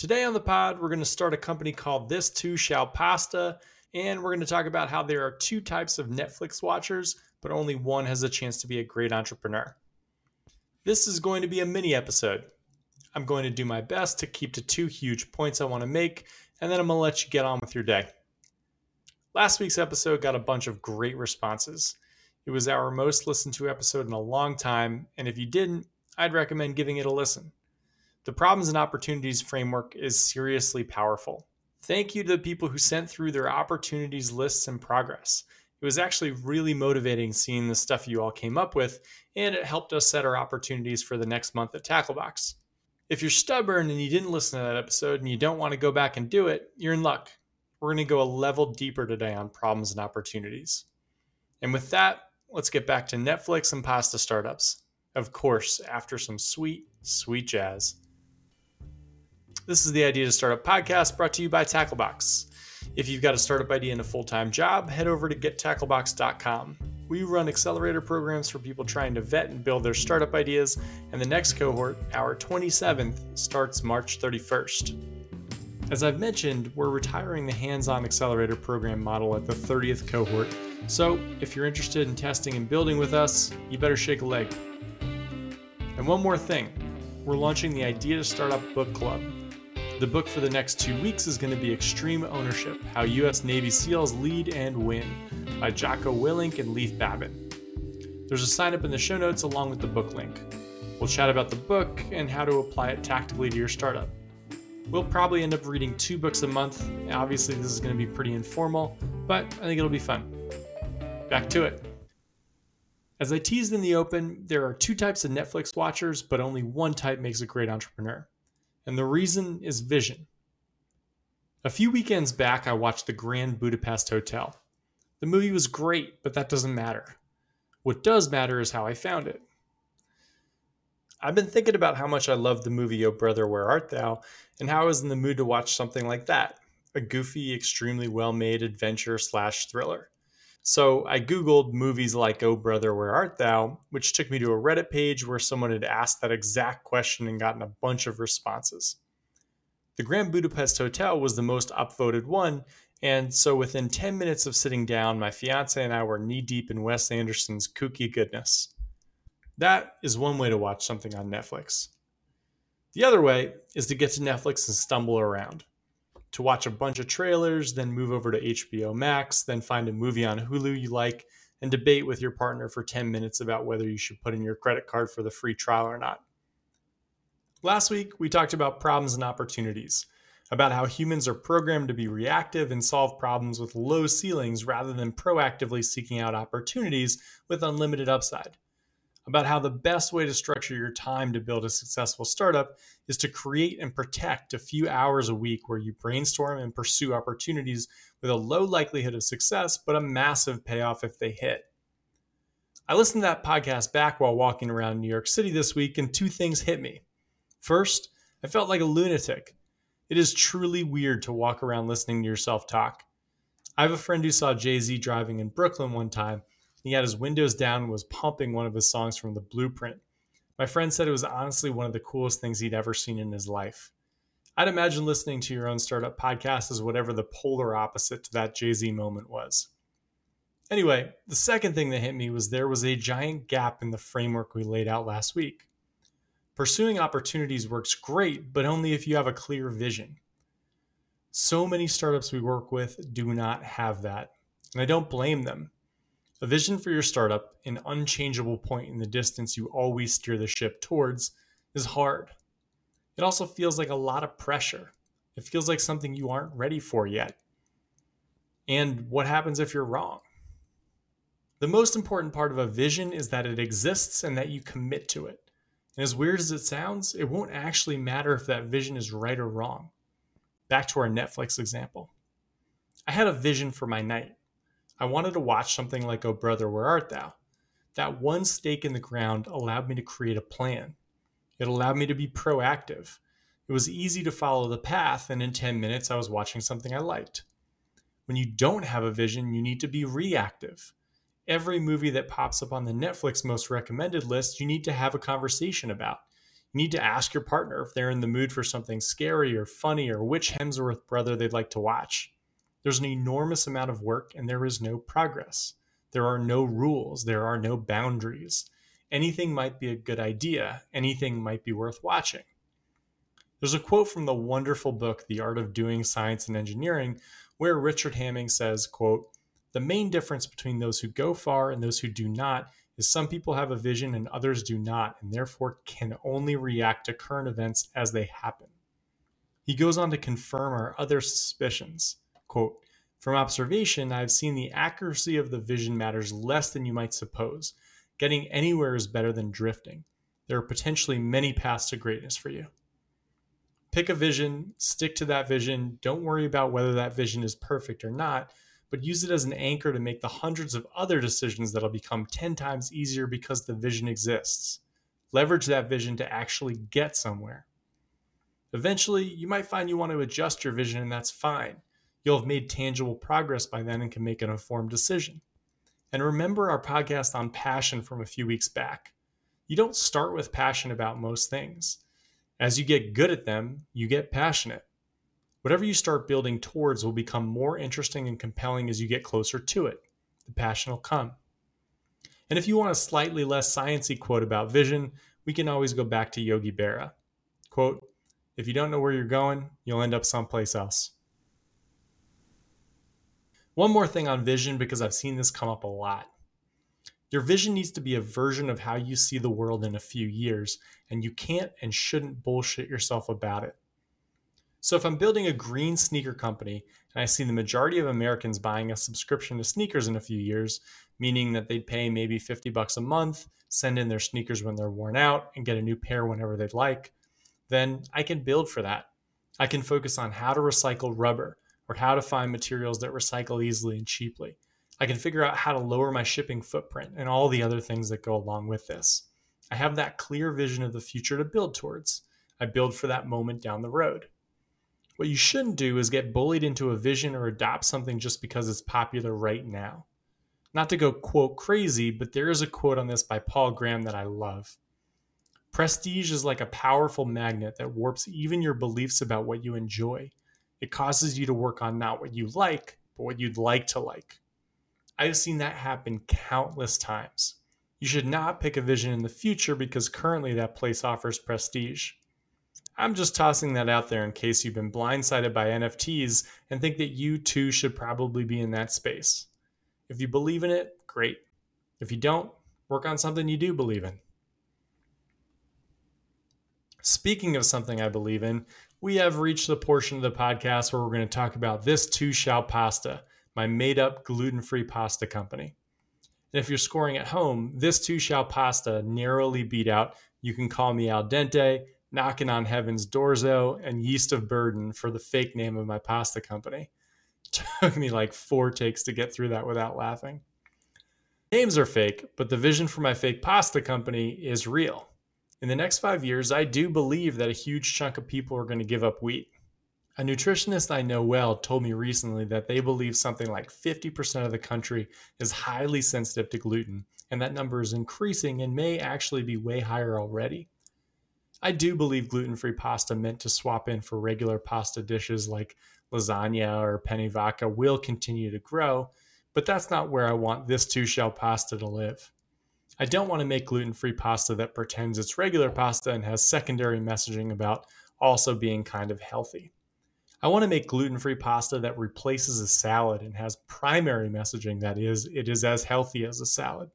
Today on the pod, we're going to start a company called This Too Shall Pasta, and we're going to talk about how there are two types of Netflix watchers, but only one has a chance to be a great entrepreneur. This is going to be a mini episode. I'm going to do my best to keep to two huge points I want to make, and then I'm going to let you get on with your day. Last week's episode got a bunch of great responses. It was our most listened to episode in a long time, and if you didn't, I'd recommend giving it a listen. The Problems and Opportunities framework is seriously powerful. Thank you to the people who sent through their opportunities lists and progress. It was actually really motivating seeing the stuff you all came up with, and it helped us set our opportunities for the next month at Tacklebox. If you're stubborn and you didn't listen to that episode and you don't want to go back and do it, you're in luck. We're going to go a level deeper today on problems and opportunities. And with that, let's get back to Netflix and pasta startups. Of course, after some sweet, sweet jazz. This is the Idea to Startup podcast brought to you by Tacklebox. If you've got a startup idea and a full time job, head over to gettacklebox.com. We run accelerator programs for people trying to vet and build their startup ideas, and the next cohort, our 27th, starts March 31st. As I've mentioned, we're retiring the hands on accelerator program model at the 30th cohort, so if you're interested in testing and building with us, you better shake a leg. And one more thing we're launching the Idea to Startup Book Club. The book for the next two weeks is going to be Extreme Ownership How U.S. Navy SEALs Lead and Win by Jocko Willink and Leif Babin. There's a sign up in the show notes along with the book link. We'll chat about the book and how to apply it tactically to your startup. We'll probably end up reading two books a month. Obviously, this is going to be pretty informal, but I think it'll be fun. Back to it. As I teased in the open, there are two types of Netflix watchers, but only one type makes a great entrepreneur and the reason is vision. A few weekends back, I watched The Grand Budapest Hotel. The movie was great, but that doesn't matter. What does matter is how I found it. I've been thinking about how much I loved the movie Oh Brother, Where Art Thou, and how I was in the mood to watch something like that a goofy, extremely well made adventure slash thriller. So I Googled movies like Oh Brother, Where Art Thou, which took me to a Reddit page where someone had asked that exact question and gotten a bunch of responses. The Grand Budapest Hotel was the most upvoted one, and so within 10 minutes of sitting down, my fiance and I were knee deep in Wes Anderson's kooky goodness. That is one way to watch something on Netflix. The other way is to get to Netflix and stumble around to watch a bunch of trailers, then move over to HBO Max, then find a movie on Hulu you like, and debate with your partner for 10 minutes about whether you should put in your credit card for the free trial or not. Last week, we talked about problems and opportunities, about how humans are programmed to be reactive and solve problems with low ceilings rather than proactively seeking out opportunities with unlimited upside about how the best way to structure your time to build a successful startup is to create and protect a few hours a week where you brainstorm and pursue opportunities with a low likelihood of success, but a massive payoff if they hit. I listened to that podcast back while walking around New York City this week, and two things hit me. First, I felt like a lunatic. It is truly weird to walk around listening to yourself talk. I have a friend who saw Jay Z driving in Brooklyn one time he had his windows down and was pumping one of his songs from the blueprint. My friend said it was honestly one of the coolest things he'd ever seen in his life. I'd imagine listening to your own startup podcast is whatever the polar opposite to that Jay Z moment was. Anyway, the second thing that hit me was there was a giant gap in the framework we laid out last week. Pursuing opportunities works great, but only if you have a clear vision. So many startups we work with do not have that, and I don't blame them. A vision for your startup, an unchangeable point in the distance you always steer the ship towards, is hard. It also feels like a lot of pressure. It feels like something you aren't ready for yet. And what happens if you're wrong? The most important part of a vision is that it exists and that you commit to it. And as weird as it sounds, it won't actually matter if that vision is right or wrong. Back to our Netflix example. I had a vision for my night. I wanted to watch something like Oh Brother, Where Art Thou? That one stake in the ground allowed me to create a plan. It allowed me to be proactive. It was easy to follow the path, and in 10 minutes, I was watching something I liked. When you don't have a vision, you need to be reactive. Every movie that pops up on the Netflix most recommended list, you need to have a conversation about. You need to ask your partner if they're in the mood for something scary or funny or which Hemsworth brother they'd like to watch. There's an enormous amount of work and there is no progress. There are no rules, there are no boundaries. Anything might be a good idea, anything might be worth watching. There's a quote from the wonderful book The Art of Doing Science and Engineering where Richard Hamming says, quote, "The main difference between those who go far and those who do not is some people have a vision and others do not and therefore can only react to current events as they happen." He goes on to confirm our other suspicions. Quote, "From observation, I have seen the accuracy of the vision matters less than you might suppose. Getting anywhere is better than drifting. There are potentially many paths to greatness for you." pick a vision, stick to that vision. Don't worry about whether that vision is perfect or not, but use it as an anchor to make the hundreds of other decisions that'll become 10 times easier because the vision exists. Leverage that vision to actually get somewhere. Eventually, you might find you want to adjust your vision, and that's fine. You'll have made tangible progress by then and can make an informed decision. And remember our podcast on passion from a few weeks back. You don't start with passion about most things. As you get good at them, you get passionate. Whatever you start building towards will become more interesting and compelling as you get closer to it. The passion will come. And if you want a slightly less sciencey quote about vision, we can always go back to Yogi Berra. Quote, if you don't know where you're going, you'll end up someplace else. One more thing on vision because I've seen this come up a lot. Your vision needs to be a version of how you see the world in a few years, and you can't and shouldn't bullshit yourself about it. So, if I'm building a green sneaker company and I see the majority of Americans buying a subscription to sneakers in a few years, meaning that they'd pay maybe 50 bucks a month, send in their sneakers when they're worn out, and get a new pair whenever they'd like, then I can build for that. I can focus on how to recycle rubber or how to find materials that recycle easily and cheaply. I can figure out how to lower my shipping footprint and all the other things that go along with this. I have that clear vision of the future to build towards. I build for that moment down the road. What you shouldn't do is get bullied into a vision or adopt something just because it's popular right now. Not to go quote crazy, but there is a quote on this by Paul Graham that I love. Prestige is like a powerful magnet that warps even your beliefs about what you enjoy. It causes you to work on not what you like, but what you'd like to like. I've seen that happen countless times. You should not pick a vision in the future because currently that place offers prestige. I'm just tossing that out there in case you've been blindsided by NFTs and think that you too should probably be in that space. If you believe in it, great. If you don't, work on something you do believe in. Speaking of something I believe in, we have reached the portion of the podcast where we're going to talk about this too shall pasta my made up gluten free pasta company. And if you're scoring at home, this too shall pasta narrowly beat out You Can Call Me Al Dente, Knocking on Heaven's Dorzo, and Yeast of Burden for the fake name of my pasta company. Took me like four takes to get through that without laughing. Names are fake, but the vision for my fake pasta company is real. In the next five years, I do believe that a huge chunk of people are going to give up wheat. A nutritionist I know well told me recently that they believe something like 50% of the country is highly sensitive to gluten, and that number is increasing and may actually be way higher already. I do believe gluten free pasta meant to swap in for regular pasta dishes like lasagna or penne vodka will continue to grow, but that's not where I want this too shall pasta to live. I don't want to make gluten free pasta that pretends it's regular pasta and has secondary messaging about also being kind of healthy. I want to make gluten free pasta that replaces a salad and has primary messaging that is, it is as healthy as a salad,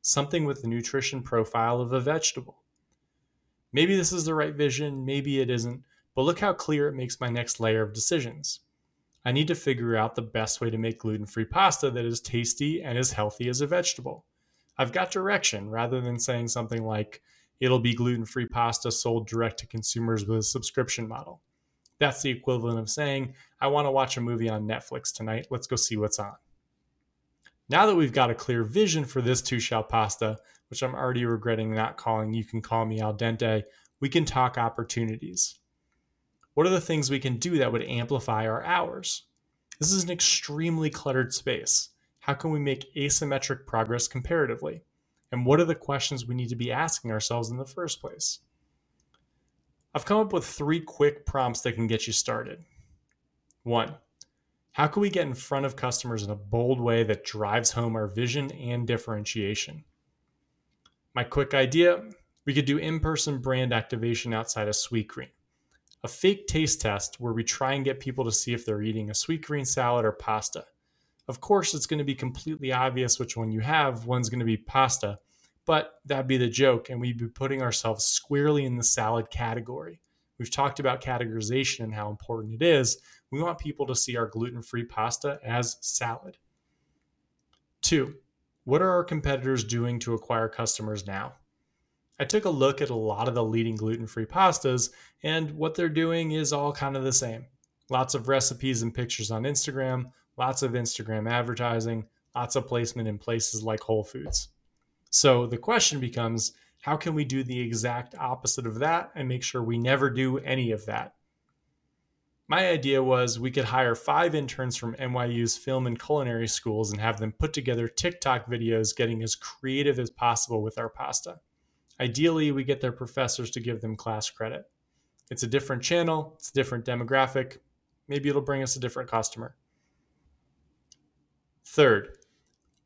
something with the nutrition profile of a vegetable. Maybe this is the right vision, maybe it isn't, but look how clear it makes my next layer of decisions. I need to figure out the best way to make gluten free pasta that is tasty and as healthy as a vegetable. I've got direction rather than saying something like, it'll be gluten free pasta sold direct to consumers with a subscription model. That's the equivalent of saying, I want to watch a movie on Netflix tonight. Let's go see what's on. Now that we've got a clear vision for this too shall pasta, which I'm already regretting not calling you can call me al dente, we can talk opportunities. What are the things we can do that would amplify our hours? This is an extremely cluttered space. How can we make asymmetric progress comparatively? And what are the questions we need to be asking ourselves in the first place? I've come up with three quick prompts that can get you started. One, how can we get in front of customers in a bold way that drives home our vision and differentiation? My quick idea we could do in person brand activation outside of Sweetgreen. A fake taste test where we try and get people to see if they're eating a Sweetgreen salad or pasta. Of course, it's going to be completely obvious which one you have. One's going to be pasta, but that'd be the joke, and we'd be putting ourselves squarely in the salad category. We've talked about categorization and how important it is. We want people to see our gluten free pasta as salad. Two, what are our competitors doing to acquire customers now? I took a look at a lot of the leading gluten free pastas, and what they're doing is all kind of the same. Lots of recipes and pictures on Instagram, lots of Instagram advertising, lots of placement in places like Whole Foods. So the question becomes how can we do the exact opposite of that and make sure we never do any of that? My idea was we could hire five interns from NYU's film and culinary schools and have them put together TikTok videos getting as creative as possible with our pasta. Ideally, we get their professors to give them class credit. It's a different channel, it's a different demographic. Maybe it'll bring us a different customer. Third,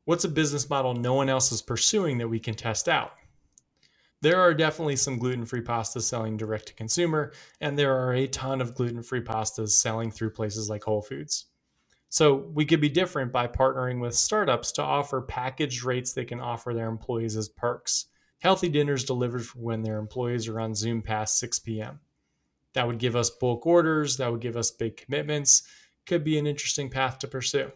what's a business model no one else is pursuing that we can test out? There are definitely some gluten free pastas selling direct to consumer, and there are a ton of gluten free pastas selling through places like Whole Foods. So we could be different by partnering with startups to offer packaged rates they can offer their employees as perks. Healthy dinners delivered when their employees are on Zoom past 6 p.m. That would give us bulk orders, that would give us big commitments, could be an interesting path to pursue.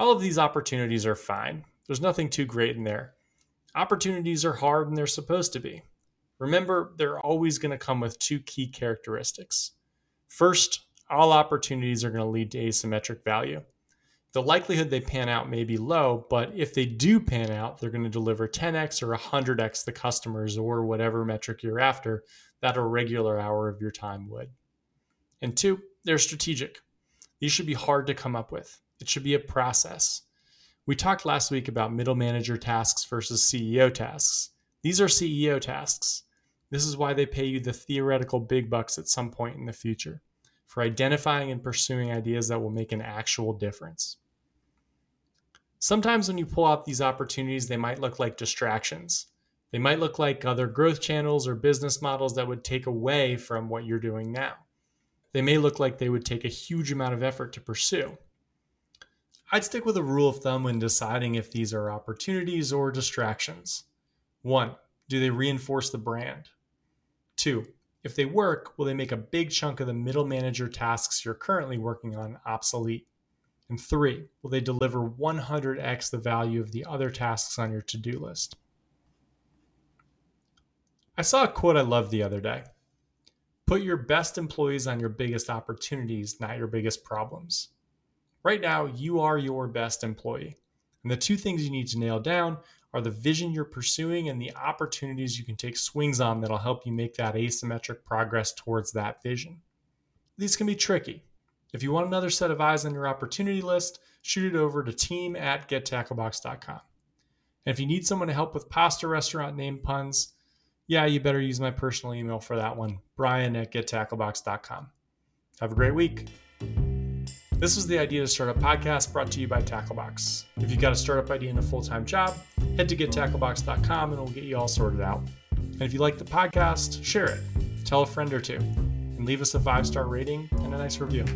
All of these opportunities are fine. There's nothing too great in there. Opportunities are hard and they're supposed to be. Remember, they're always going to come with two key characteristics. First, all opportunities are going to lead to asymmetric value. The likelihood they pan out may be low, but if they do pan out, they're going to deliver 10x or 100x the customers or whatever metric you're after that a regular hour of your time would. And two, they're strategic. These should be hard to come up with. It should be a process. We talked last week about middle manager tasks versus CEO tasks. These are CEO tasks. This is why they pay you the theoretical big bucks at some point in the future for identifying and pursuing ideas that will make an actual difference. Sometimes when you pull out these opportunities, they might look like distractions. They might look like other growth channels or business models that would take away from what you're doing now. They may look like they would take a huge amount of effort to pursue. I'd stick with a rule of thumb when deciding if these are opportunities or distractions. One, do they reinforce the brand? Two, if they work, will they make a big chunk of the middle manager tasks you're currently working on obsolete? And three, will they deliver 100x the value of the other tasks on your to do list? I saw a quote I loved the other day Put your best employees on your biggest opportunities, not your biggest problems. Right now, you are your best employee. And the two things you need to nail down are the vision you're pursuing and the opportunities you can take swings on that'll help you make that asymmetric progress towards that vision. These can be tricky. If you want another set of eyes on your opportunity list, shoot it over to team at gettacklebox.com. And if you need someone to help with pasta restaurant name puns, yeah, you better use my personal email for that one, brian at gettacklebox.com. Have a great week. This was the Idea to Startup podcast brought to you by Tacklebox. If you've got a startup idea and a full time job, head to gettacklebox.com and we'll get you all sorted out. And if you like the podcast, share it, tell a friend or two, and leave us a five star rating and a nice review.